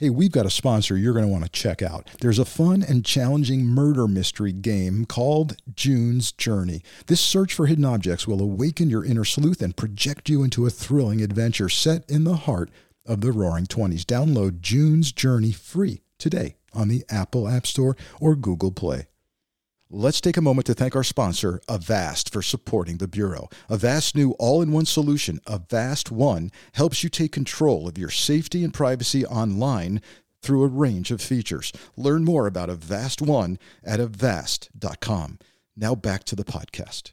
Hey, we've got a sponsor you're going to want to check out. There's a fun and challenging murder mystery game called June's Journey. This search for hidden objects will awaken your inner sleuth and project you into a thrilling adventure set in the heart of the Roaring Twenties. Download June's Journey free today on the Apple App Store or Google Play. Let's take a moment to thank our sponsor, Avast, for supporting the Bureau. Avast's new all in one solution, Avast One, helps you take control of your safety and privacy online through a range of features. Learn more about Avast One at avast.com. Now back to the podcast.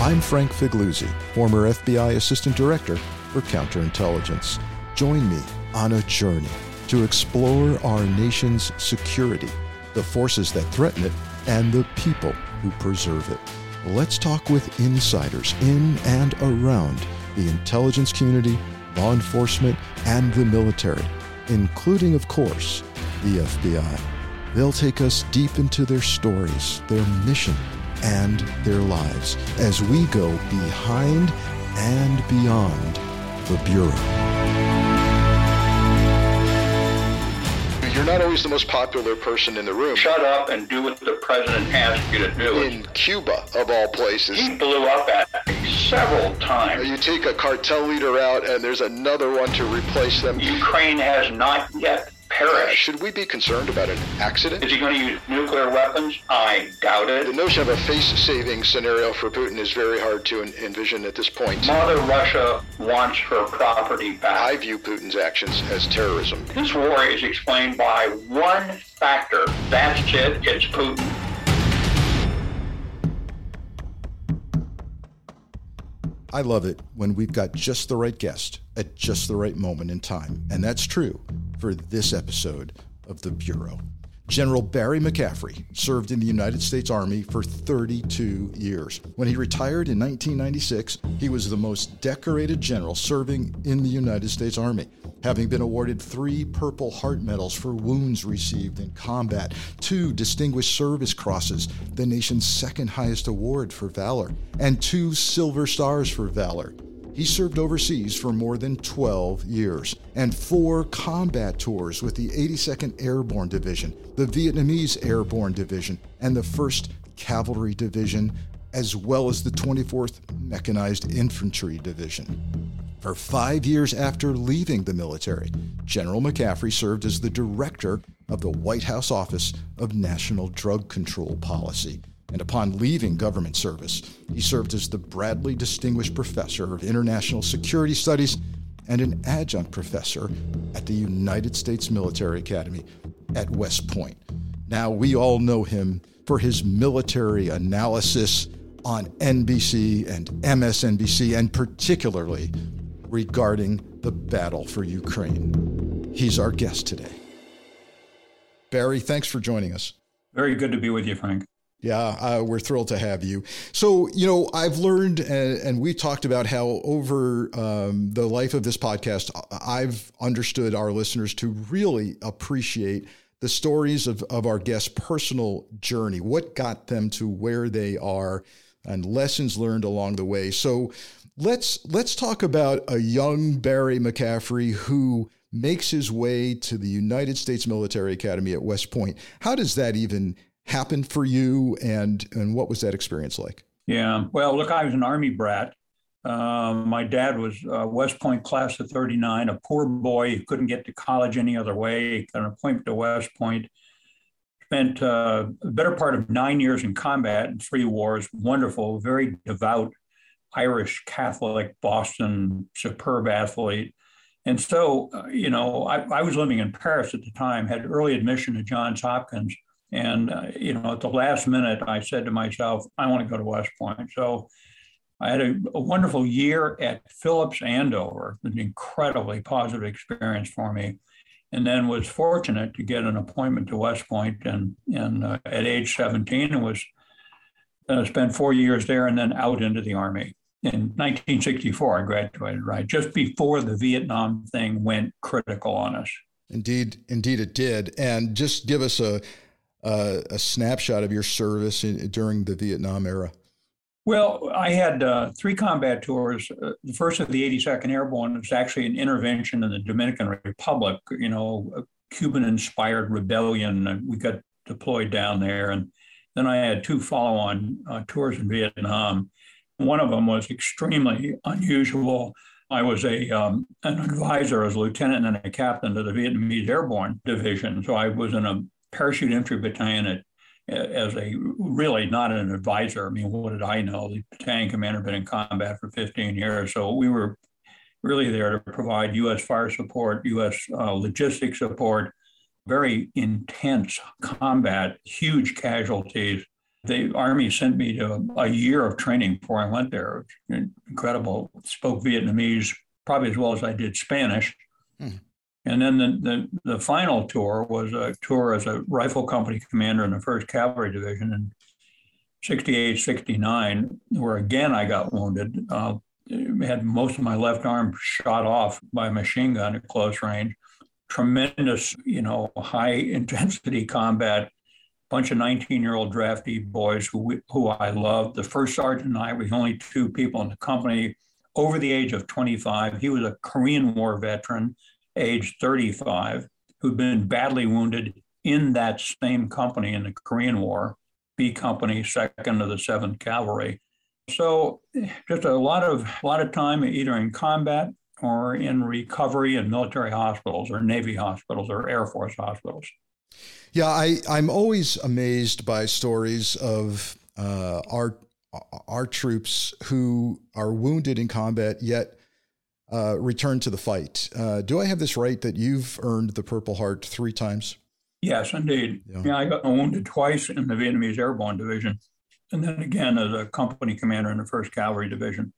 I'm Frank Figliuzzi, former FBI Assistant Director for Counterintelligence. Join me on a journey to explore our nation's security, the forces that threaten it, and the people who preserve it. Let's talk with insiders in and around the intelligence community, law enforcement, and the military, including, of course, the FBI. They'll take us deep into their stories, their mission, and their lives as we go behind and beyond the Bureau. You're not always the most popular person in the room. Shut up and do what the president asked you to do. In Cuba, of all places. He blew up at me several times. You take a cartel leader out and there's another one to replace them. Ukraine has not yet perish. Should we be concerned about an accident? Is he going to use nuclear weapons? I doubt it. The notion of a face-saving scenario for Putin is very hard to envision at this point. Mother Russia wants her property back. I view Putin's actions as terrorism. This war is explained by one factor. That's it. It's Putin. I love it when we've got just the right guest at just the right moment in time. And that's true for this episode of The Bureau. General Barry McCaffrey served in the United States Army for 32 years. When he retired in 1996, he was the most decorated general serving in the United States Army, having been awarded three Purple Heart medals for wounds received in combat, two Distinguished Service Crosses, the nation's second highest award for valor, and two Silver Stars for valor. He served overseas for more than 12 years and four combat tours with the 82nd Airborne Division, the Vietnamese Airborne Division, and the 1st Cavalry Division, as well as the 24th Mechanized Infantry Division. For five years after leaving the military, General McCaffrey served as the director of the White House Office of National Drug Control Policy and upon leaving government service, he served as the Bradley Distinguished Professor of International Security Studies and an adjunct professor at the United States Military Academy at West Point. Now, we all know him for his military analysis on NBC and MSNBC, and particularly regarding the battle for Ukraine. He's our guest today. Barry, thanks for joining us. Very good to be with you, Frank. Yeah, uh, we're thrilled to have you. So, you know, I've learned, and, and we talked about how over um, the life of this podcast, I've understood our listeners to really appreciate the stories of, of our guests' personal journey, what got them to where they are, and lessons learned along the way. So, let's let's talk about a young Barry McCaffrey who makes his way to the United States Military Academy at West Point. How does that even happen for you, and and what was that experience like? Yeah, well, look, I was an Army brat. Uh, my dad was uh, West Point class of 39, a poor boy who couldn't get to college any other way, got an appointment to West Point. Spent uh, a better part of nine years in combat in three wars. Wonderful, very devout Irish Catholic, Boston, superb athlete. And so, uh, you know, I, I, was living in Paris at the time, had early admission to Johns Hopkins. And, uh, you know, at the last minute, I said to myself, I want to go to West Point. So I had a, a wonderful year at Phillips Andover, an incredibly positive experience for me. And then was fortunate to get an appointment to West Point and, and uh, at age 17 and was uh, spent four years there and then out into the Army in 1964, I graduated, right? Just before the Vietnam thing went critical on us. Indeed, indeed it did. And just give us a, a, a snapshot of your service in, during the Vietnam era. Well, I had uh, three combat tours. Uh, the first of the 82nd Airborne was actually an intervention in the Dominican Republic, you know, a Cuban inspired rebellion. We got deployed down there. And then I had two follow on uh, tours in Vietnam. One of them was extremely unusual. I was a um, an advisor as a lieutenant and a captain to the Vietnamese Airborne Division. So I was in a parachute infantry battalion at, as a really not an advisor. I mean, what did I know? The battalion commander had been in combat for 15 years. So we were really there to provide U.S. fire support, U.S. Uh, logistics support, very intense combat, huge casualties the Army sent me to a year of training before I went there. Incredible. Spoke Vietnamese probably as well as I did Spanish. Hmm. And then the, the, the, final tour was a tour as a rifle company commander in the 1st Cavalry Division in 68, 69, where again I got wounded. Uh, had most of my left arm shot off by a machine gun at close range. Tremendous, you know, high intensity combat bunch of 19 year old draftee boys who, who I loved. The first sergeant and I were the only two people in the company over the age of 25. He was a Korean War veteran, age 35, who'd been badly wounded in that same company in the Korean War, B Company, second of the 7th Cavalry. So just a lot of a lot of time either in combat or in recovery in military hospitals or Navy hospitals or Air Force hospitals. Yeah, I, I'm always amazed by stories of uh, our our troops who are wounded in combat yet uh, return to the fight. Uh, do I have this right that you've earned the Purple Heart three times? Yes, indeed. Yeah. yeah, I got wounded twice in the Vietnamese Airborne Division, and then again as a company commander in the First Cavalry Division.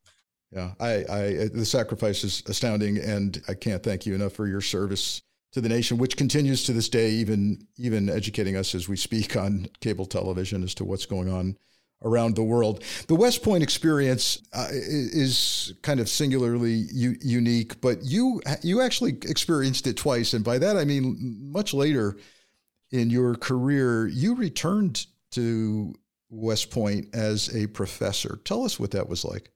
Yeah, I, I the sacrifice is astounding, and I can't thank you enough for your service to the nation, which continues to this day, even even educating us as we speak on cable television as to what's going on around the world. The West Point experience uh, is kind of singularly u- unique, but you you actually experienced it twice, and by that I mean much later in your career, you returned to West Point as a professor. Tell us what that was like.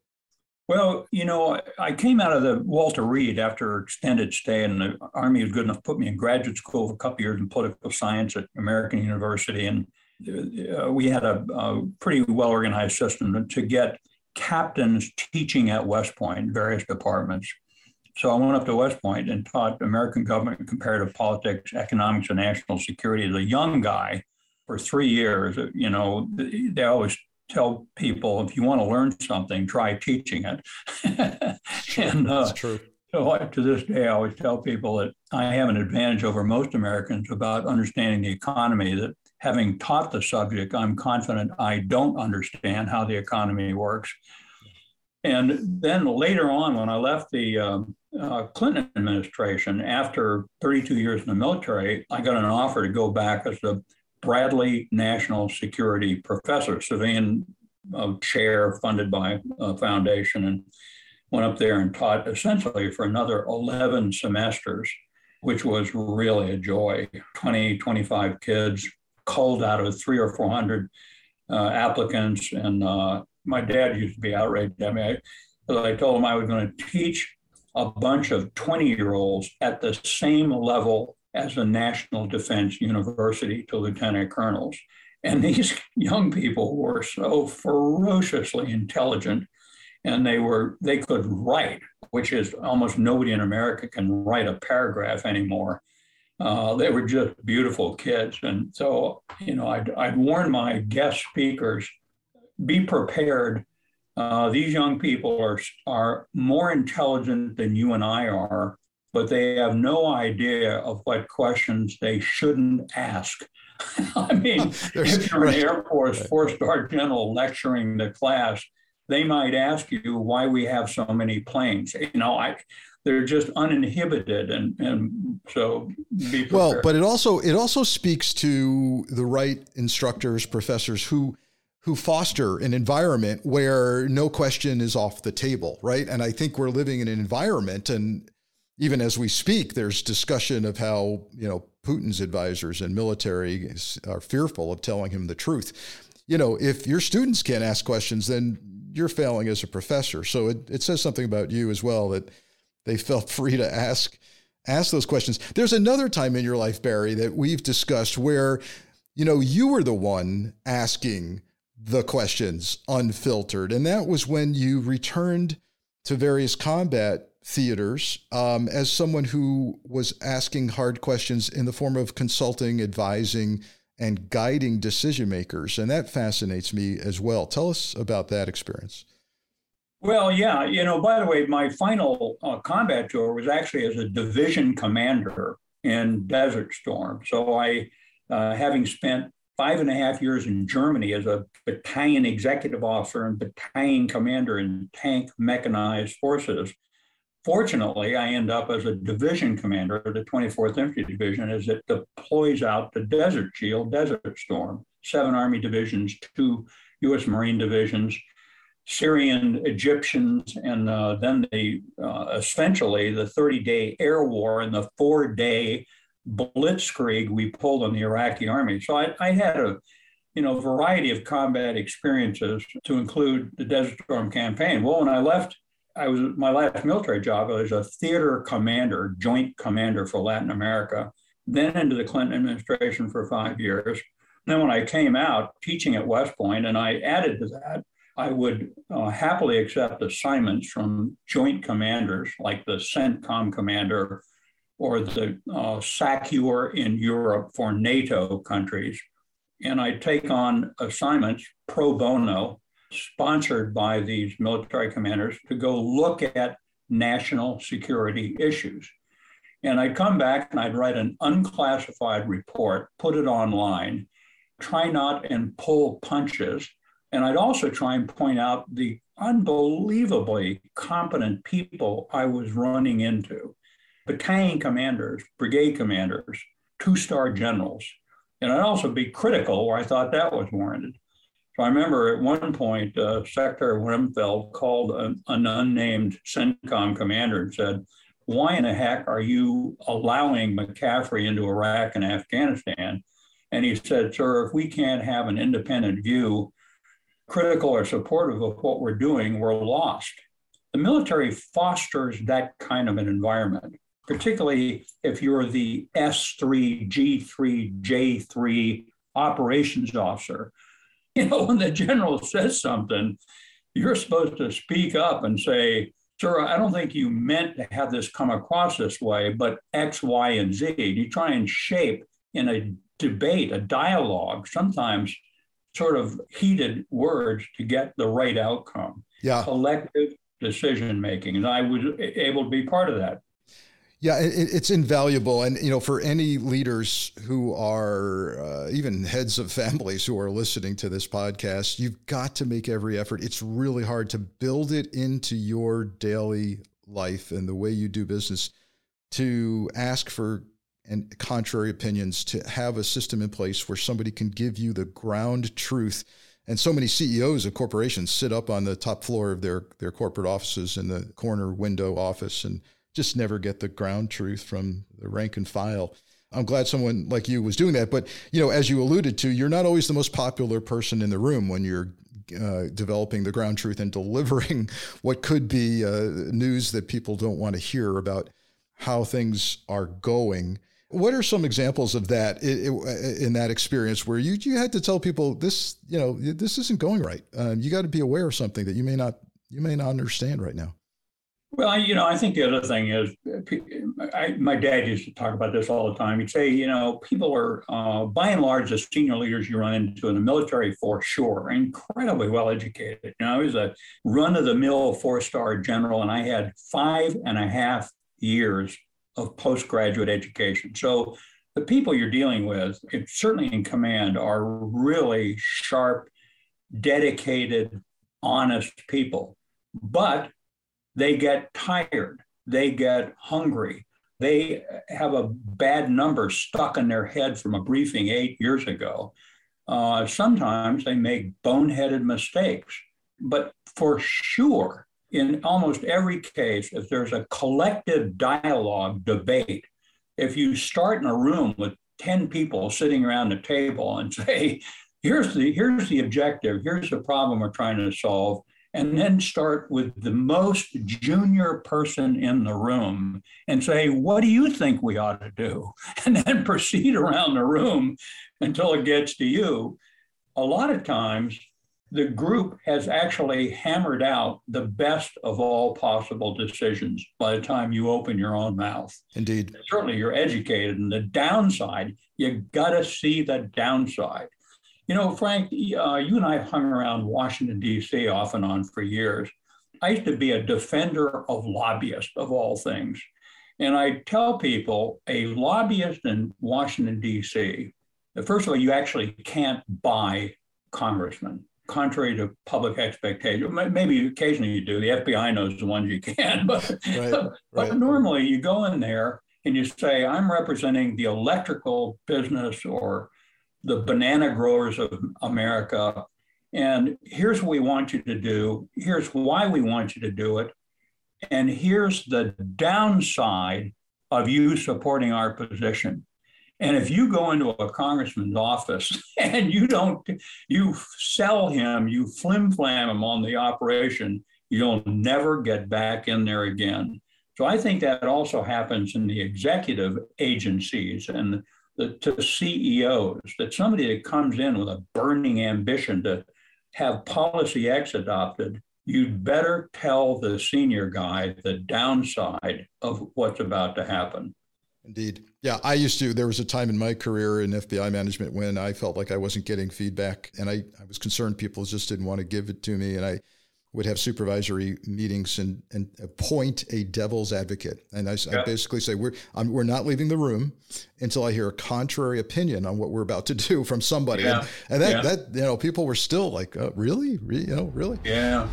Well, you know, I came out of the Walter Reed after extended stay, and the Army was good enough to put me in graduate school for a couple years in political science at American University, and uh, we had a, a pretty well organized system to get captains teaching at West Point, various departments. So I went up to West Point and taught American government, comparative politics, economics, and national security as a young guy for three years. You know, they always tell people if you want to learn something, try teaching it. and uh, That's true. So to this day, I always tell people that I have an advantage over most Americans about understanding the economy. That having taught the subject, I'm confident I don't understand how the economy works. And then later on, when I left the um, uh, Clinton administration, after 32 years in the military, I got an offer to go back as the Bradley National Security Professor, civilian uh, chair funded by a foundation, and went up there and taught essentially for another 11 semesters, which was really a joy. 20, 25 kids, culled out of three or 400 uh, applicants, and uh, my dad used to be outraged at me. I, I told him I was going to teach a bunch of 20 year olds at the same level as a national defense university to lieutenant colonels. And these young people were so ferociously intelligent and they were they could write, which is almost nobody in America can write a paragraph anymore. Uh, they were just beautiful kids. And so, you know, I'd, I'd warn my guest speakers be prepared. Uh, these young people are, are more intelligent than you and I are, but they have no idea of what questions they shouldn't ask. I mean, if you're an Air Force four star general lecturing the class, they might ask you why we have so many planes. You know, I they're just uninhibited and and so well but it also it also speaks to the right instructors professors who who foster an environment where no question is off the table, right? And I think we're living in an environment, and even as we speak, there's discussion of how you know Putin's advisors and military are fearful of telling him the truth. You know, if your students can't ask questions, then you're failing as a professor. So it, it says something about you as well that they felt free to ask ask those questions. There's another time in your life, Barry, that we've discussed where, you know, you were the one asking the questions unfiltered. And that was when you returned to various combat theaters um, as someone who was asking hard questions in the form of consulting, advising, and guiding decision makers. And that fascinates me as well. Tell us about that experience. Well, yeah, you know, by the way, my final uh, combat tour was actually as a division commander in Desert Storm. So I, uh, having spent five and a half years in Germany as a battalion executive officer and battalion commander in tank mechanized forces. Fortunately, I end up as a division commander of the 24th Infantry Division as it deploys out to Desert Shield, Desert Storm, seven Army divisions, two U.S. Marine divisions, Syrian Egyptians, and uh, then the uh, essentially the 30 day air war and the four day blitzkrieg we pulled on the Iraqi army. So I, I had a you know variety of combat experiences to include the Desert Storm campaign. Well, when I left, I was my last military job. I was a theater commander, joint commander for Latin America. Then into the Clinton administration for five years. Then when I came out teaching at West Point, and I added to that, I would uh, happily accept assignments from joint commanders like the CENTCOM commander or the uh, SACEUR in Europe for NATO countries. And I take on assignments pro bono, sponsored by these military commanders, to go look at national security issues. And I'd come back and I'd write an unclassified report, put it online, try not and pull punches. And I'd also try and point out the unbelievably competent people I was running into battalion commanders, brigade commanders, two star generals. And I'd also be critical where I thought that was warranted. So I remember at one point, uh, Secretary Rumsfeld called an, an unnamed CENTCOM commander and said, Why in the heck are you allowing McCaffrey into Iraq and Afghanistan? And he said, Sir, if we can't have an independent view, critical or supportive of what we're doing, we're lost. The military fosters that kind of an environment particularly if you're the S3, G3, J3 operations officer. You know, when the general says something, you're supposed to speak up and say, Sir, I don't think you meant to have this come across this way, but X, Y, and Z. You try and shape in a debate, a dialogue, sometimes sort of heated words to get the right outcome. Yeah. Collective decision making. And I was able to be part of that. Yeah, it, it's invaluable, and you know, for any leaders who are uh, even heads of families who are listening to this podcast, you've got to make every effort. It's really hard to build it into your daily life and the way you do business to ask for and contrary opinions to have a system in place where somebody can give you the ground truth and so many CEOs of corporations sit up on the top floor of their their corporate offices in the corner window office and just never get the ground truth from the rank and file. I'm glad someone like you was doing that. But you know, as you alluded to, you're not always the most popular person in the room when you're uh, developing the ground truth and delivering what could be uh, news that people don't want to hear about how things are going. What are some examples of that in that experience where you you had to tell people this you know this isn't going right? Um, you got to be aware of something that you may not you may not understand right now. Well, you know, I think the other thing is, I, my dad used to talk about this all the time. He'd say, you know, people are, uh, by and large, the senior leaders you run into in the military for sure, incredibly well educated. You know, I was a run of the mill four star general, and I had five and a half years of postgraduate education. So the people you're dealing with, certainly in command, are really sharp, dedicated, honest people. But they get tired, they get hungry, they have a bad number stuck in their head from a briefing eight years ago. Uh, sometimes they make boneheaded mistakes, but for sure, in almost every case, if there's a collective dialogue, debate, if you start in a room with 10 people sitting around the table and say, here's the, here's the objective, here's the problem we're trying to solve, and then start with the most junior person in the room and say, What do you think we ought to do? And then proceed around the room until it gets to you. A lot of times, the group has actually hammered out the best of all possible decisions by the time you open your own mouth. Indeed. Certainly, you're educated, and the downside, you got to see the downside. You know, Frank, uh, you and I have hung around Washington, D.C. off and on for years. I used to be a defender of lobbyists, of all things. And I tell people a lobbyist in Washington, D.C., first of all, you actually can't buy congressmen, contrary to public expectation. Maybe occasionally you do. The FBI knows the ones you can. But, right, right. but normally you go in there and you say, I'm representing the electrical business or the banana growers of America. And here's what we want you to do. Here's why we want you to do it. And here's the downside of you supporting our position. And if you go into a congressman's office and you don't, you sell him, you flim flam him on the operation, you'll never get back in there again. So I think that also happens in the executive agencies. And the, to CEOs that somebody that comes in with a burning ambition to have policy X adopted, you'd better tell the senior guy the downside of what's about to happen. Indeed. Yeah, I used to. There was a time in my career in FBI management when I felt like I wasn't getting feedback and I, I was concerned people just didn't want to give it to me. And I would have supervisory meetings and, and appoint a devil's advocate. And I, yeah. I basically say, we're, I'm, we're not leaving the room until I hear a contrary opinion on what we're about to do from somebody. Yeah. And, and that, yeah. that, you know, people were still like, uh, really? really? You know, really? Yeah.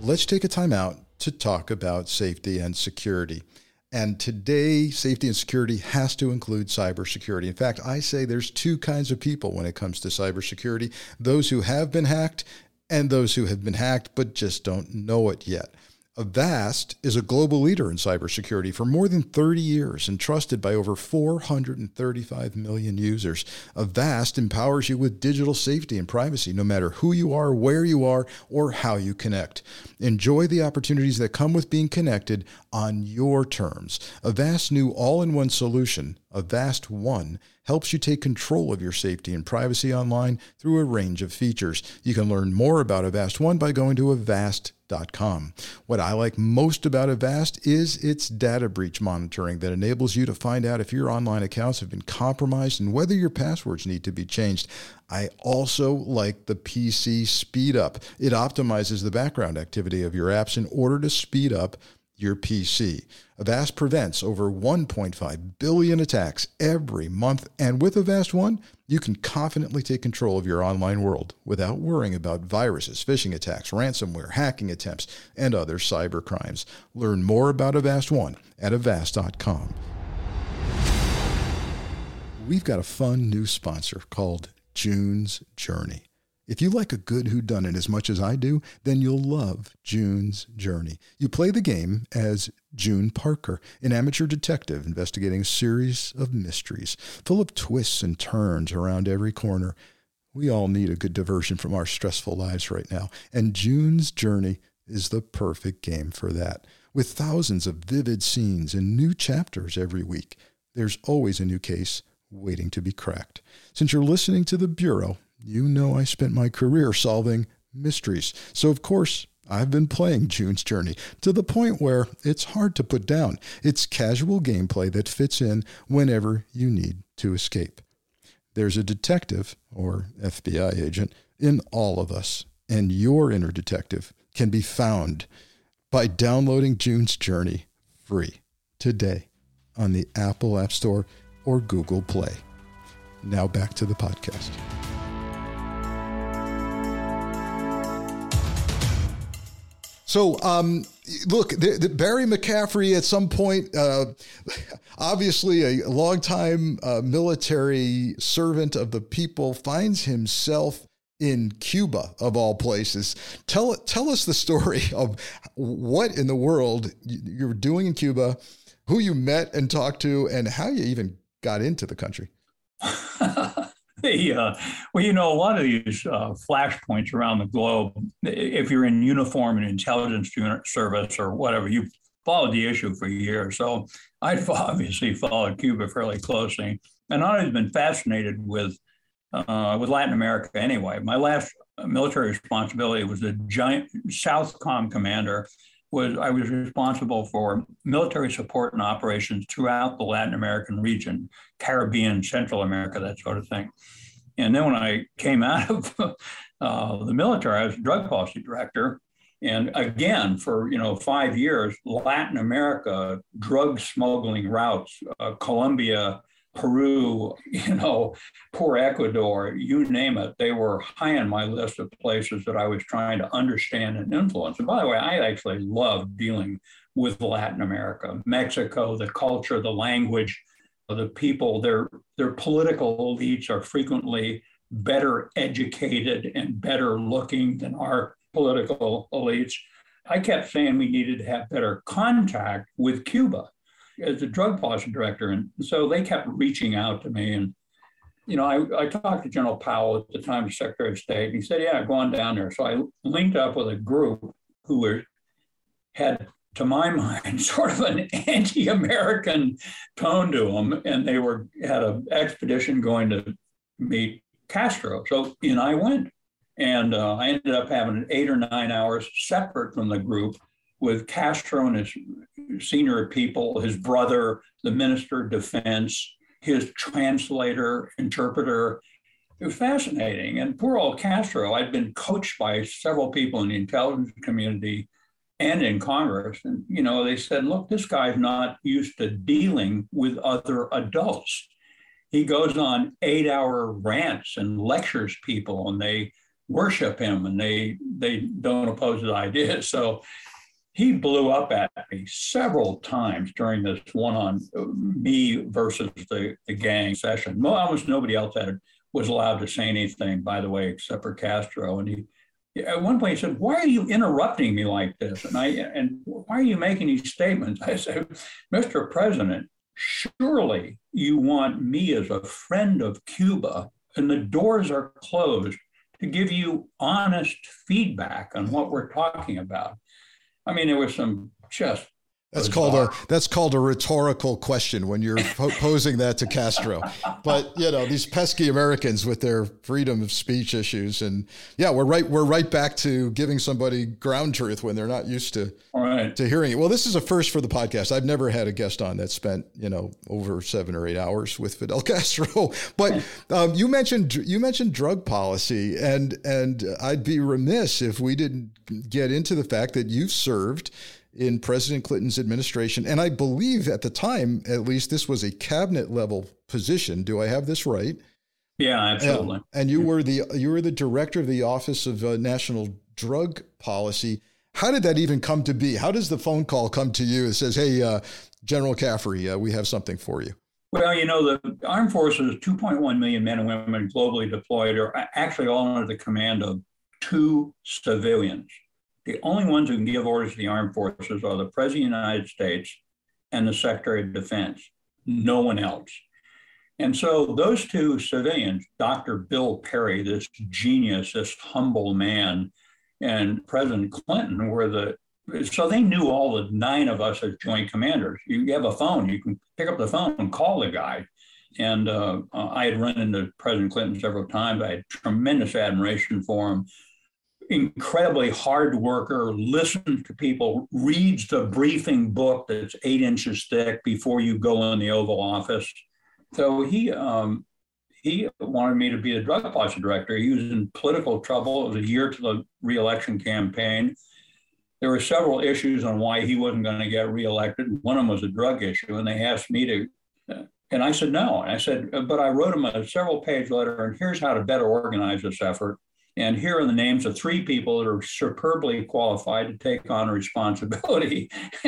Let's take a time out to talk about safety and security. And today, safety and security has to include cybersecurity. In fact, I say there's two kinds of people when it comes to cybersecurity those who have been hacked and those who have been hacked but just don't know it yet. Avast is a global leader in cybersecurity for more than 30 years and trusted by over 435 million users. Avast empowers you with digital safety and privacy no matter who you are, where you are, or how you connect. Enjoy the opportunities that come with being connected on your terms. Avast new all in one solution Avast One helps you take control of your safety and privacy online through a range of features. You can learn more about Avast One by going to avast.com. What I like most about Avast is its data breach monitoring that enables you to find out if your online accounts have been compromised and whether your passwords need to be changed. I also like the PC speed up. It optimizes the background activity of your apps in order to speed up your PC. Avast prevents over 1.5 billion attacks every month, and with Avast One, you can confidently take control of your online world without worrying about viruses, phishing attacks, ransomware, hacking attempts, and other cyber crimes. Learn more about Avast One at avast.com. We've got a fun new sponsor called June's Journey. If you like a good whodunit as much as I do, then you'll love June's Journey. You play the game as June Parker, an amateur detective investigating a series of mysteries, full of twists and turns around every corner. We all need a good diversion from our stressful lives right now, and June's Journey is the perfect game for that. With thousands of vivid scenes and new chapters every week, there's always a new case waiting to be cracked. Since you're listening to the Bureau, you know I spent my career solving mysteries. So, of course, I've been playing June's Journey to the point where it's hard to put down. It's casual gameplay that fits in whenever you need to escape. There's a detective, or FBI agent, in all of us, and your inner detective can be found by downloading June's Journey free today on the Apple App Store or Google Play. Now back to the podcast. So, um, look, the, the Barry McCaffrey at some point, uh, obviously a longtime uh, military servant of the people, finds himself in Cuba of all places. Tell tell us the story of what in the world you're doing in Cuba, who you met and talked to, and how you even got into the country. the, uh, well, you know, a lot of these uh, flashpoints around the globe, if you're in uniform and intelligence unit service or whatever, you followed the issue for years. So I've obviously followed Cuba fairly closely, and I've always been fascinated with uh, with Latin America anyway. My last military responsibility was the giant Southcom commander. Was I was responsible for military support and operations throughout the Latin American region, Caribbean, Central America, that sort of thing. And then when I came out of uh, the military, I was drug policy director. And again, for you know five years, Latin America drug smuggling routes, uh, Colombia, Peru, you know, poor Ecuador, you name it, they were high on my list of places that I was trying to understand and influence. And by the way, I actually love dealing with Latin America, Mexico, the culture, the language, the people, their their political elites are frequently better educated and better looking than our political elites. I kept saying we needed to have better contact with Cuba as a drug policy director. And so they kept reaching out to me. And, you know, I, I talked to General Powell at the time, Secretary of State, and he said, Yeah, go on down there. So I linked up with a group who were had to my mind, sort of an anti-American tone to them, and they were had an expedition going to meet Castro. So in I went, and uh, I ended up having eight or nine hours separate from the group with Castro and his senior people, his brother, the Minister of Defense, his translator, interpreter. It was fascinating. And poor old Castro, I'd been coached by several people in the intelligence community and in Congress. And, you know, they said, look, this guy's not used to dealing with other adults. He goes on eight hour rants and lectures people, and they worship him and they they don't oppose his ideas. So he blew up at me several times during this one on uh, me versus the, the gang session. Almost nobody else had was allowed to say anything, by the way, except for Castro. And he at one point he said, "Why are you interrupting me like this?" And I and why are you making these statements? I said, "Mr. President, surely you want me as a friend of Cuba, and the doors are closed to give you honest feedback on what we're talking about." I mean, there was some just That's called a that's called a rhetorical question when you're posing that to Castro. But you know these pesky Americans with their freedom of speech issues, and yeah, we're right we're right back to giving somebody ground truth when they're not used to to hearing it. Well, this is a first for the podcast. I've never had a guest on that spent you know over seven or eight hours with Fidel Castro. But um, you mentioned you mentioned drug policy, and and I'd be remiss if we didn't get into the fact that you've served in President Clinton's administration. And I believe at the time, at least, this was a cabinet level position. Do I have this right? Yeah, absolutely. Uh, and you were the you were the director of the Office of uh, National Drug Policy. How did that even come to be? How does the phone call come to you? It says, "Hey, uh, General Caffrey, uh, we have something for you." Well, you know, the armed forces, 2.1 million men and women globally deployed, are actually all under the command of two civilians. The only ones who can give orders to the armed forces are the President of the United States and the Secretary of Defense, no one else. And so those two civilians, Dr. Bill Perry, this genius, this humble man, and President Clinton were the so they knew all the nine of us as joint commanders. You have a phone, you can pick up the phone and call the guy. And uh, I had run into President Clinton several times. I had tremendous admiration for him incredibly hard worker, listens to people, reads the briefing book that's eight inches thick before you go in the Oval Office. So he um, he wanted me to be the drug policy director. He was in political trouble. It was a year to the reelection campaign. There were several issues on why he wasn't going to get reelected. One of them was a drug issue, and they asked me to. And I said no. And I said, but I wrote him a several page letter, and here's how to better organize this effort. And here are the names of three people that are superbly qualified to take on responsibility.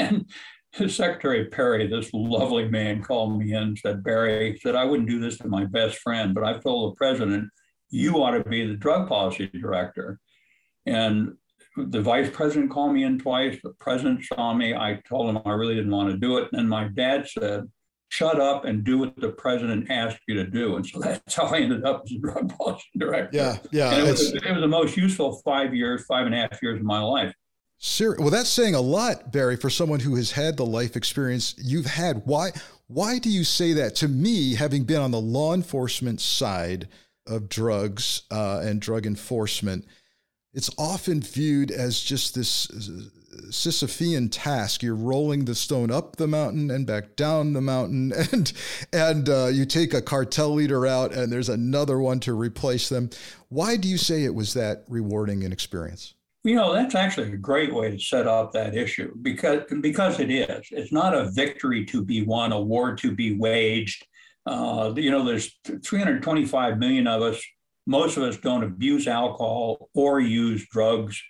And Secretary Perry, this lovely man, called me in and said, Barry, said, I wouldn't do this to my best friend, but I've told the president, you ought to be the drug policy director. And the vice president called me in twice. The president saw me. I told him I really didn't want to do it. And my dad said, shut up and do what the president asked you to do. And so that's how I ended up as a drug policy director. Yeah, yeah. it was, it was the most useful five years, five and a half years of my life. Well, that's saying a lot, Barry, for someone who has had the life experience you've had. Why? Why do you say that? To me, having been on the law enforcement side of drugs uh, and drug enforcement, it's often viewed as just this Sisyphean task. You're rolling the stone up the mountain and back down the mountain, and and uh, you take a cartel leader out, and there's another one to replace them. Why do you say it was that rewarding an experience? You know, that's actually a great way to set up that issue because because it is. It's not a victory to be won, a war to be waged. Uh, you know, there's 325 million of us. Most of us don't abuse alcohol or use drugs.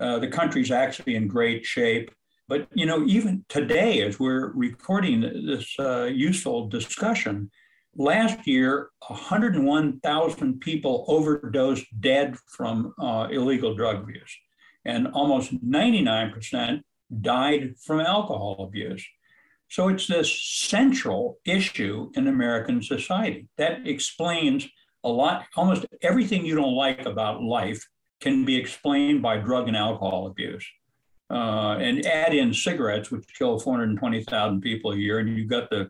Uh, the country's actually in great shape. But you know, even today, as we're recording this uh, useful discussion, last year 101,000 people overdosed dead from uh, illegal drug use, and almost 99% died from alcohol abuse. So it's this central issue in American society that explains a lot, almost everything you don't like about life can be explained by drug and alcohol abuse. Uh, and add in cigarettes, which kill 420,000 people a year, and you've got the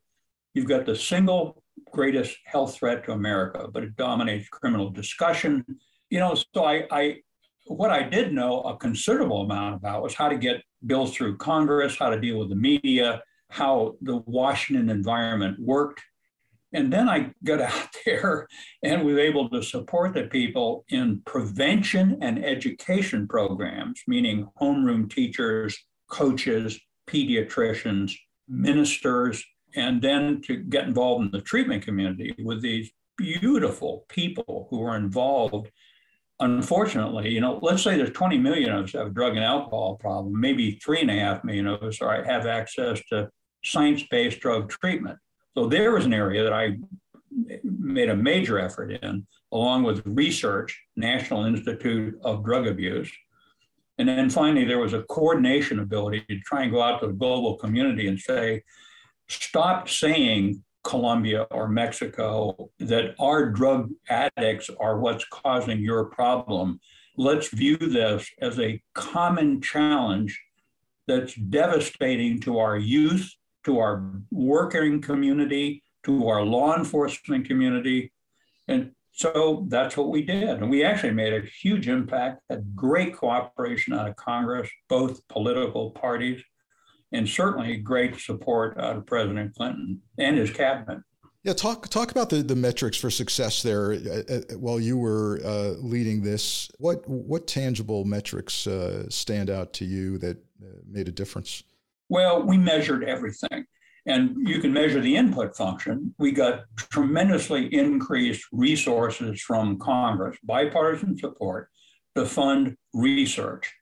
you've got the single greatest health threat to America, but it dominates criminal discussion. You know, so I, I what I did know a considerable amount about was how to get bills through Congress, how to deal with the media, how the Washington environment worked. And then I got out there and was able to support the people in prevention and education programs, meaning homeroom teachers, coaches, pediatricians, ministers, and then to get involved in the treatment community with these beautiful people who are involved. Unfortunately, you know, let's say there's 20 million of us have a drug and alcohol problem, maybe three and a half million of us are, have access to science-based drug treatment. So there was an area that I made a major effort in, along with research, National Institute of Drug Abuse. And then finally, there was a coordination ability to try and go out to the global community and say, stop saying Colombia or Mexico that our drug addicts are what's causing your problem. Let's view this as a common challenge that's devastating to our youth, to our working community, to our law enforcement community. And so that's what we did. And we actually made a huge impact, had great cooperation out of Congress, both political parties, and certainly great support out of President Clinton and his cabinet. Yeah, talk talk about the, the metrics for success there. Uh, uh, while you were uh, leading this, what what tangible metrics uh, stand out to you that uh, made a difference? Well, we measured everything, and you can measure the input function. We got tremendously increased resources from Congress, bipartisan support, to fund research.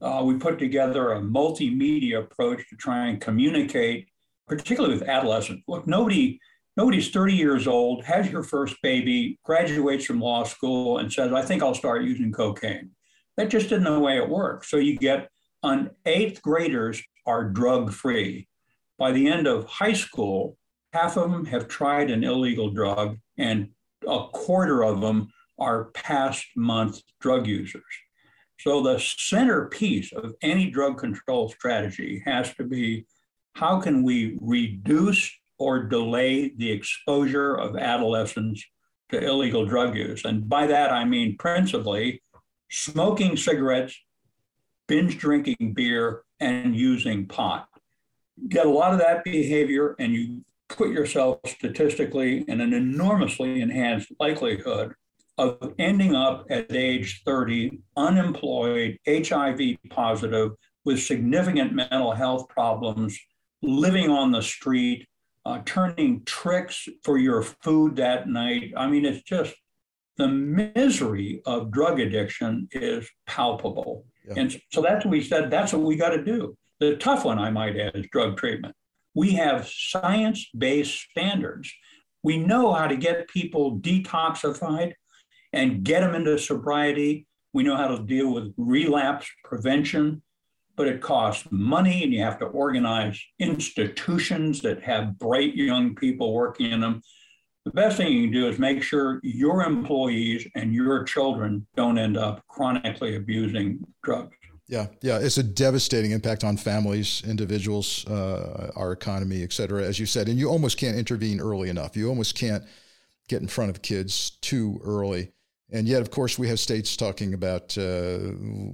Uh, we put together a multimedia approach to try and communicate, particularly with adolescents. Look, nobody nobody's 30 years old, has your first baby, graduates from law school, and says, I think I'll start using cocaine. That just isn't the way it works. So you get on eighth graders are drug free. By the end of high school, half of them have tried an illegal drug, and a quarter of them are past month drug users. So the centerpiece of any drug control strategy has to be how can we reduce or delay the exposure of adolescents to illegal drug use. And by that, I mean principally smoking cigarettes, binge drinking beer, and using pot. Get a lot of that behavior, and you put yourself statistically in an enormously enhanced likelihood of ending up at age 30 unemployed, HIV positive, with significant mental health problems, living on the street, uh, turning tricks for your food that night. I mean, it's just the misery of drug addiction is palpable. Yeah. And so that's what we said, that's what we got to do. The tough one, I might add, is drug treatment. We have science based standards. We know how to get people detoxified and get them into sobriety. We know how to deal with relapse prevention but it costs money and you have to organize institutions that have bright young people working in them. The best thing you can do is make sure your employees and your children don't end up chronically abusing drugs. Yeah, yeah, it's a devastating impact on families, individuals, uh, our economy, et cetera, as you said. And you almost can't intervene early enough. You almost can't get in front of kids too early. And yet, of course, we have states talking about uh,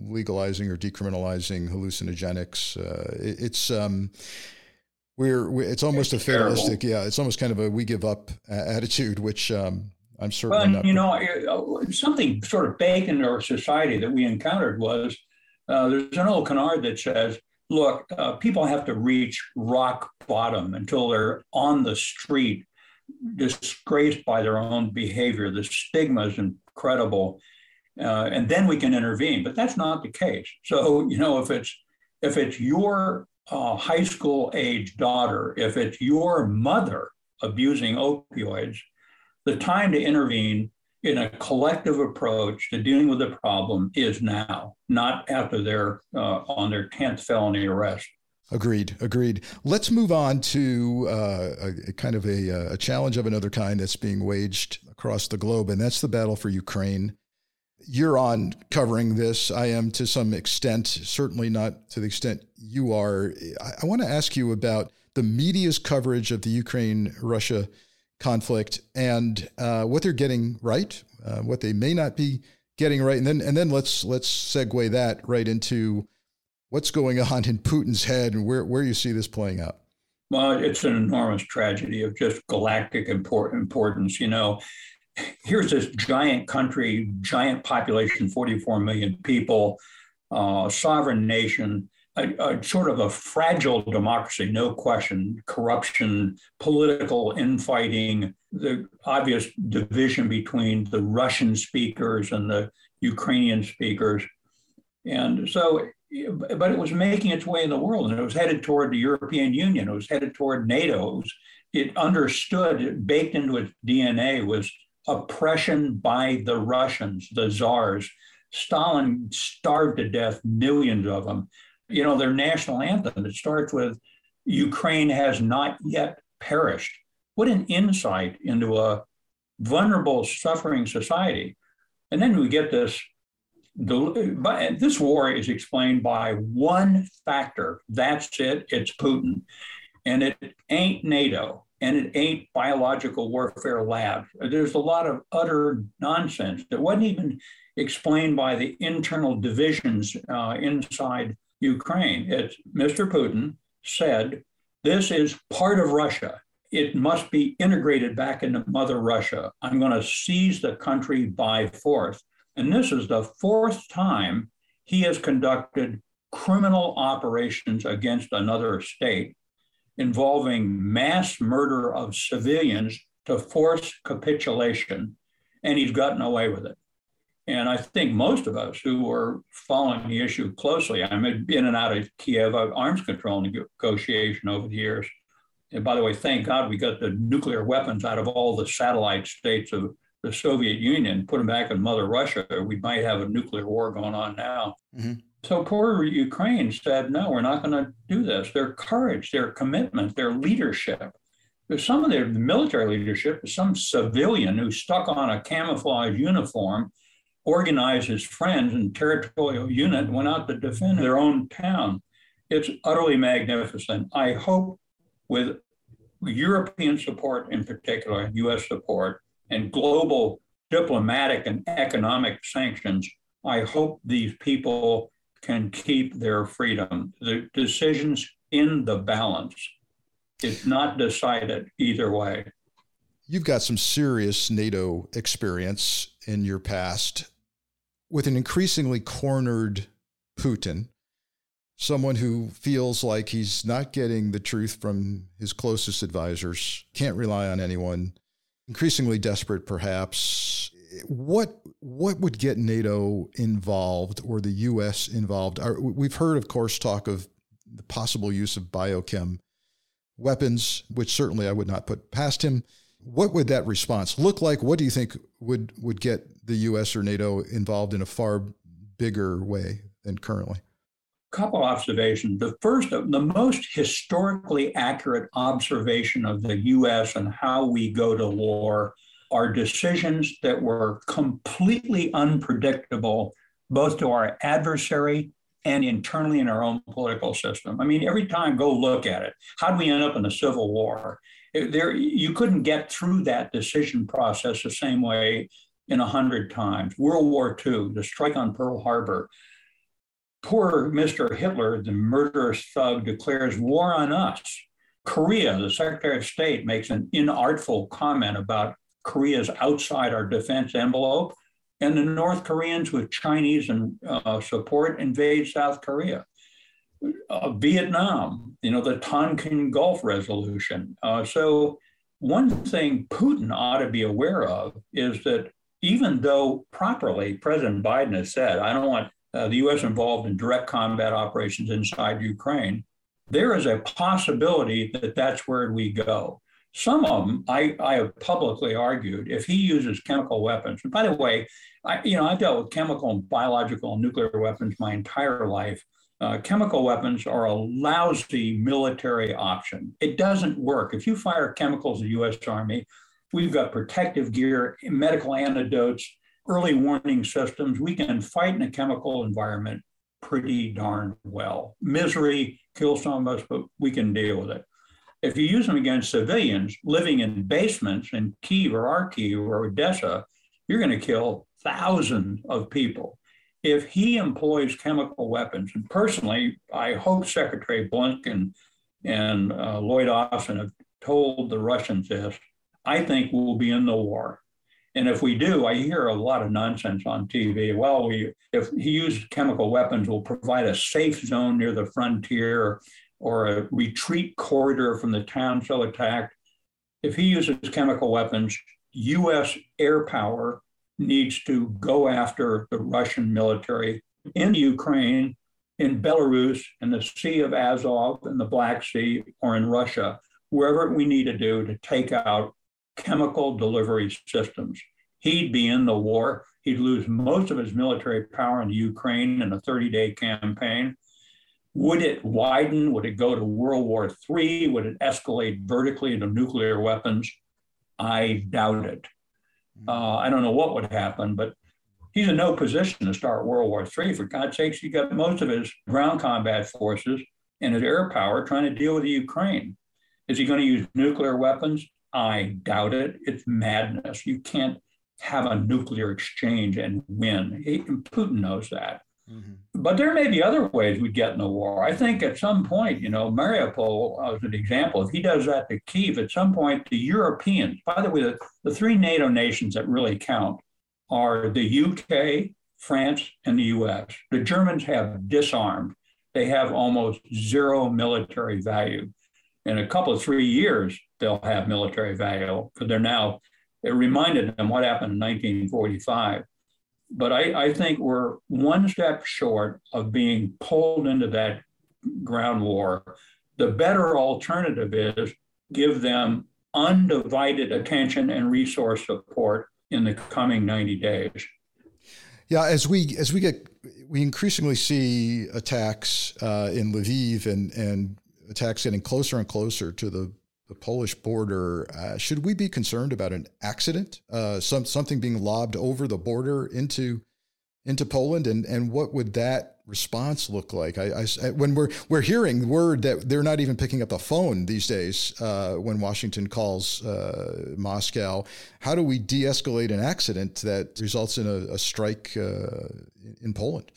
legalizing or decriminalizing hallucinogenics. Uh, it, it's um, we're, we're, it's almost it's a fatalistic, terrible. yeah. It's almost kind of a we give up attitude, which um, I'm certainly well. You know, uh, something sort of baked into our society that we encountered was uh, there's an old canard that says, "Look, uh, people have to reach rock bottom until they're on the street." disgraced by their own behavior. The stigma is incredible, uh, and then we can intervene. But that's not the case. So you know, if it's if it's your uh, high school age daughter, if it's your mother abusing opioids, the time to intervene in a collective approach to dealing with the problem is now, not after they're uh, on their 10th felony arrest. Agreed. Agreed. Let's move on to uh, a, kind of a, a, challenge of another kind that's being waged across the globe, and that's the battle for Ukraine. You're on covering this. I am to some extent, certainly not to the extent you are. I, I want to ask you about the media's coverage of the Ukraine Russia conflict and uh, what they're getting right, uh, what they may not be getting right, and then and then let's let's segue that right into what's going on in Putin's head and where, where you see this playing out? Well, it's an enormous tragedy of just galactic importance. You know, here's this giant country, giant population, 44 million people, uh, sovereign nation, a, a, sort of a fragile democracy, no question, corruption, political infighting, the obvious division between the Russian speakers and the Ukrainian speakers. And so but it was making its way in the world and it was headed toward the European Union. It was headed toward NATO. It, was, it understood, it baked into its DNA was oppression by the Russians, the czars. Stalin starved to death millions of them. You know, their national anthem, it starts with Ukraine has not yet perished. What an insight into a vulnerable, suffering society. And then we get this this war is explained by one factor. That's it. It's Putin, and it ain't NATO, and it ain't biological warfare labs. There's a lot of utter nonsense that wasn't even explained by the internal divisions uh, inside Ukraine. It's Mr. Putin said this is part of Russia. It must be integrated back into Mother Russia. I'm going to seize the country by force. And this is the fourth time he has conducted criminal operations against another state involving mass murder of civilians to force capitulation. And he's gotten away with it. And I think most of us who were following the issue closely, I'm in and out of Kiev arms control negotiation over the years. And by the way, thank God we got the nuclear weapons out of all the satellite states of the Soviet Union, put them back in Mother Russia, we might have a nuclear war going on now. Mm-hmm. So poor Ukraine said, no, we're not going to do this. Their courage, their commitment, their leadership. There's some of their military leadership, some civilian who stuck on a camouflage uniform, organized his friends and territorial unit, went out to defend their own town. It's utterly magnificent. I hope with European support in particular, US support, and global diplomatic and economic sanctions, I hope these people can keep their freedom. The decision's in the balance. It's not decided either way. You've got some serious NATO experience in your past with an increasingly cornered Putin, someone who feels like he's not getting the truth from his closest advisors, can't rely on anyone, increasingly desperate, perhaps. What what would get NATO involved or the U.S. involved? We've heard, of course, talk of the possible use of biochem weapons, which certainly I would not put past him. What would that response look like? What do you think would would get the U.S. or NATO involved in a far bigger way than currently? A couple observations. The first, the most historically accurate observation of the US and how we go to war are decisions that were completely unpredictable, both to our adversary and internally in our own political system. I mean, every time, go look at it. How do we end up in a civil war? There, you couldn't get through that decision process the same way in a hundred times. World War II, the strike on Pearl Harbor, poor Mr. Hitler, the murderous thug, declares war on us. Korea, the Secretary of State, makes an inartful comment about Korea's outside our defense envelope, and the North Koreans, with Chinese and uh, support, invade South Korea. Uh, Vietnam, you know, the Tonkin Gulf resolution. Uh, so, one thing Putin ought to be aware of is that even though properly President Biden has said, I don't want uh, the U.S. involved in direct combat operations inside Ukraine, there is a possibility that that's where we go. Some of them, I, I have publicly argued, if he uses chemical weapons, and by the way, I, you know, I've dealt with chemical and biological and nuclear weapons my entire life. Uh, chemical weapons are a lousy military option. It doesn't work. If you fire chemicals in the U.S. Army, we've got protective gear, medical antidotes, early warning systems, we can fight in a chemical environment pretty darn well. Misery kills some of us, but we can deal with it. If you use them against civilians living in basements in Kiev or Kharkiv or Odessa, you're going to kill thousands of people. If he employs chemical weapons, and personally, I hope Secretary Blinken and uh, Lloyd Austin have told the Russians this, I think we'll be in the war. And if we do, I hear a lot of nonsense on TV. Well, we if he used chemical weapons, we'll provide a safe zone near the frontier or a retreat corridor from the town so attacked. If he uses chemical weapons, U.S. air power needs to go after the Russian military in Ukraine, in Belarus, in the Sea of Azov, in the Black Sea, or in Russia, wherever we need to do to take out chemical delivery systems. He'd be in the war. He'd lose most of his military power in Ukraine in a 30 day campaign. Would it widen? Would it go to World War III? Would it escalate vertically into nuclear weapons? I doubt it. Uh, I don't know what would happen, but he's in no position to start World War III. For God's sakes, he got most of his ground combat forces and his air power trying to deal with the Ukraine. Is he going to use nuclear weapons? I doubt it. It's madness. You can't have a nuclear exchange and win. He, Putin knows that. Mm-hmm. But there may be other ways we get in the war. I think at some point, you know, Mariupol as an example, if he does that to Kiev, at some point, the Europeans, by the way, the, the three NATO nations that really count are the UK, France, and the US. The Germans have disarmed. They have almost zero military value. In a couple of three years, they'll have military value because they're now, it reminded them what happened in 1945 but I, I think we're one step short of being pulled into that ground war. The better alternative is give them undivided attention and resource support in the coming 90 days. Yeah, as we as we get we increasingly see attacks uh, in Lviv and and attacks getting closer and closer to the the Polish border. Uh, should we be concerned about an accident, uh, some something being lobbed over the border into into Poland, and and what would that response look like? I, I when we're we're hearing word that they're not even picking up the phone these days uh, when Washington calls uh, Moscow. How do we de-escalate an accident that results in a, a strike uh, in Poland?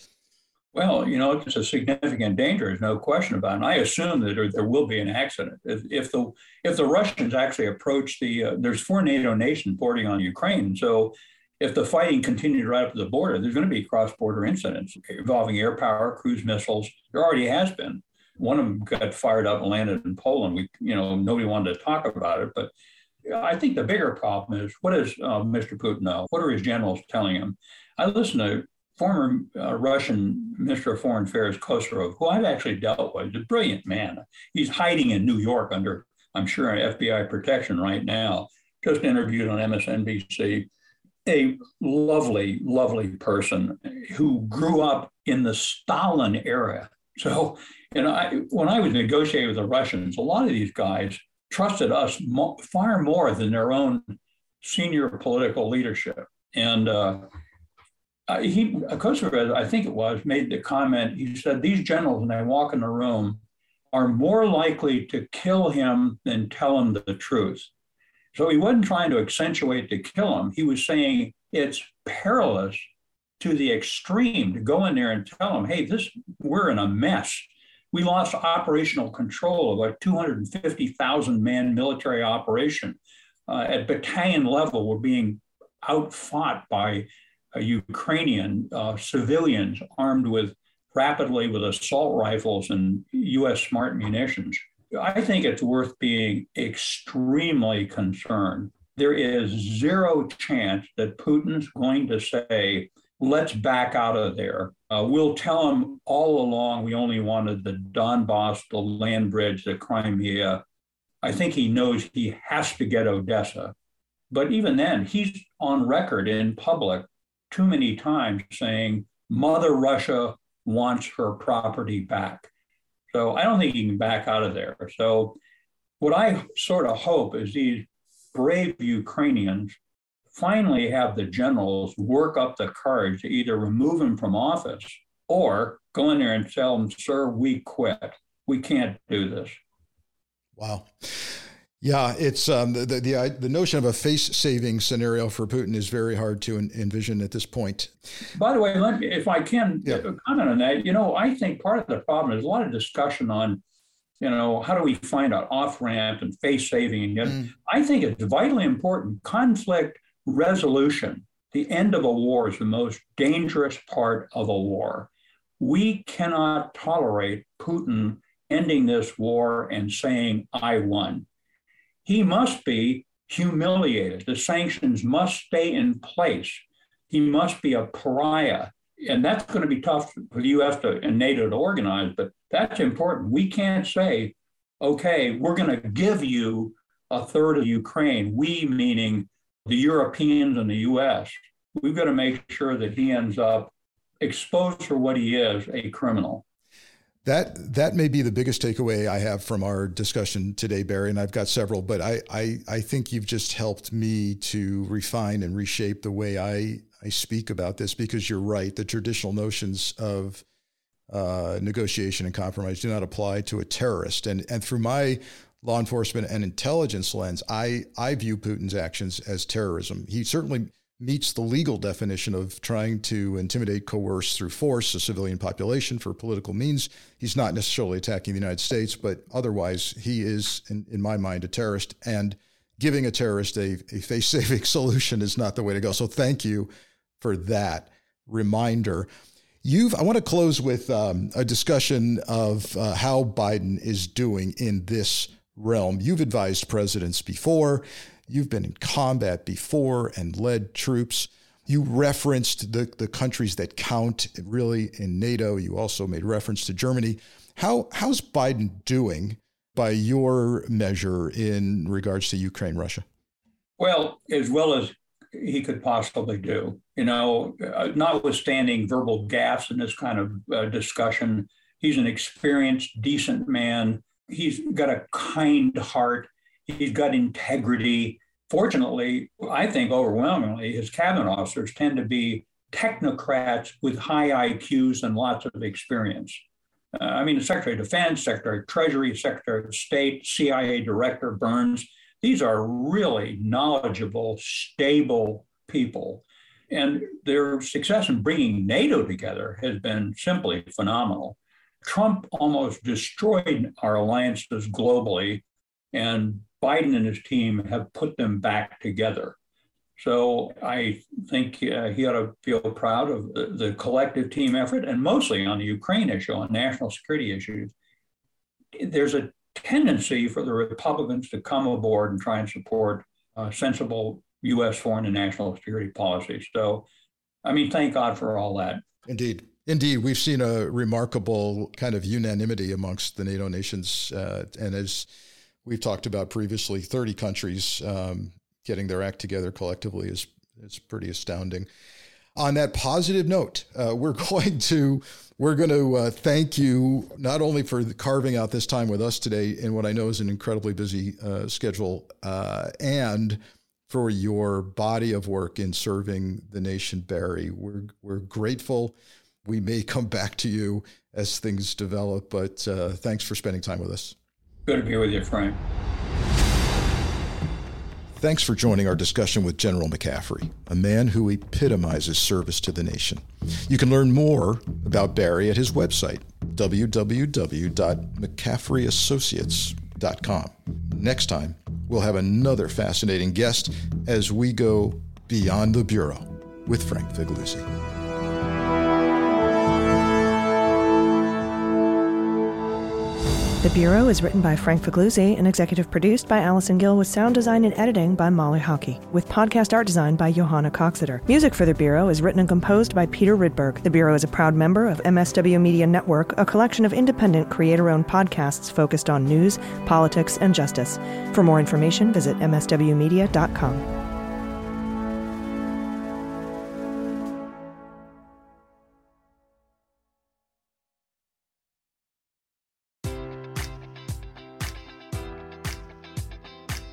Well, you know, it's a significant danger. There's no question about it. And I assume that there, there will be an accident if, if, the if the Russians actually approach the. Uh, there's four NATO nations bordering on Ukraine, so if the fighting continued right up to the border, there's going to be cross-border incidents involving air power, cruise missiles. There already has been. One of them got fired up and landed in Poland. We, you know, nobody wanted to talk about it, but I think the bigger problem is what does uh, Mr. Putin know? What are his generals telling him? I listened to former uh, Russian Minister of Foreign Affairs Kozyrev, who I've actually dealt with, a brilliant man. He's hiding in New York under, I'm sure, FBI protection right now. Just interviewed on MSNBC. A lovely, lovely person who grew up in the Stalin era. So, know, I, when I was negotiating with the Russians, a lot of these guys trusted us mo- far more than their own senior political leadership. And uh, uh, he, Kozyrev, I think it was, made the comment. He said, These generals, when they walk in the room, are more likely to kill him than tell him the truth. So he wasn't trying to accentuate to kill him. He was saying it's perilous to the extreme to go in there and tell him, hey, this we're in a mess. We lost operational control of a 250,000 man military operation. Uh, at battalion level, we're being outfought by uh, Ukrainian uh, civilians armed with rapidly with assault rifles and U.S. smart munitions. I think it's worth being extremely concerned. There is zero chance that Putin's going to say, let's back out of there. Uh, we'll tell him all along we only wanted the Donbass, the land bridge, the Crimea. I think he knows he has to get Odessa. But even then, he's on record in public too many times saying Mother Russia wants her property back. So I don't think he can back out of there. So what I sort of hope is these brave Ukrainians finally have the generals work up the courage to either remove him from office or go in there and tell them, sir, we quit. We can't do this. Wow. Yeah, it's um, the, the, the the notion of a face-saving scenario for Putin is very hard to envision at this point. By the way, me, if I can yeah. comment on that, you know, I think part of the problem is a lot of discussion on, you know, how do we find an off-ramp and face-saving? And mm. I think it's vitally important. Conflict resolution, the end of a war, is the most dangerous part of a war. We cannot tolerate Putin ending this war and saying, "I won." He must be humiliated. The sanctions must stay in place. He must be a pariah. And that's going to be tough for the US to, and NATO to organize, but that's important. We can't say, okay, we're going to give you a third of Ukraine, we meaning the Europeans and the US. We've got to make sure that he ends up exposed for what he is a criminal. That that may be the biggest takeaway I have from our discussion today, Barry, and I've got several, but I, I, I think you've just helped me to refine and reshape the way I I speak about this because you're right. The traditional notions of uh, negotiation and compromise do not apply to a terrorist. And, and through my law enforcement and intelligence lens, I, I view Putin's actions as terrorism. He certainly meets the legal definition of trying to intimidate, coerce through force a civilian population for political means. He's not necessarily attacking the United States, but otherwise, he is, in, in my mind, a terrorist. And giving a terrorist a, a face saving solution is not the way to go. So, thank you for that reminder. You've, I want to close with um, a discussion of uh, how Biden is doing in this realm. You've advised presidents before. You've been in combat before and led troops. You referenced the, the countries that count really in NATO. You also made reference to Germany. How, how's Biden doing by your measure in regards to Ukraine, Russia? Well, as well as he could possibly do. You know, uh, notwithstanding verbal gaffes in this kind of uh, discussion, he's an experienced, decent man. He's got a kind heart. He's got integrity. Fortunately, I think overwhelmingly, his cabinet officers tend to be technocrats with high IQs and lots of experience. Uh, I mean, the Secretary of Defense, Secretary of Treasury, Secretary of State, CIA Director Burns, these are really knowledgeable, stable people. And their success in bringing NATO together has been simply phenomenal. Trump almost destroyed our alliances globally, and Biden and his team have put them back together. So I think uh, he ought to feel proud of the, the, collective team effort, and mostly on the Ukraine issue, on national security issues. There's a tendency for the Republicans to come aboard and try and support uh, sensible U.S. foreign and national security policies. So, I mean, thank God for all that. Indeed. Indeed, we've seen a remarkable kind of unanimity amongst the NATO nations. Uh, and as we've talked about previously, 30 countries um, getting their act together collectively is, is pretty astounding. On that positive note, uh, we're going to we're going to uh, thank you not only for carving out this time with us today in what I know is an incredibly busy uh, schedule, uh, and for your body of work in serving the nation, Barry. We're we're grateful. We may come back to you as things develop, but uh, thanks for spending time with us. Good to be with you, Frank. Thanks for joining our discussion with General McCaffrey, a man who epitomizes service to the nation. You can learn more about Barry at his website, www.mccaffreyassociates.com. Next time, we'll have another fascinating guest as we go beyond the Bureau with Frank Figliuzzi. The Bureau is written by Frank Figliuzzi and executive produced by Allison Gill with sound design and editing by Molly Hockey, with podcast art design by Johanna Coxeter. Music for The Bureau is written and composed by Peter Rydberg. The Bureau is a proud member of MSW Media Network, a collection of independent creator-owned podcasts focused on news, politics, and justice. For more information, visit mswmedia.com.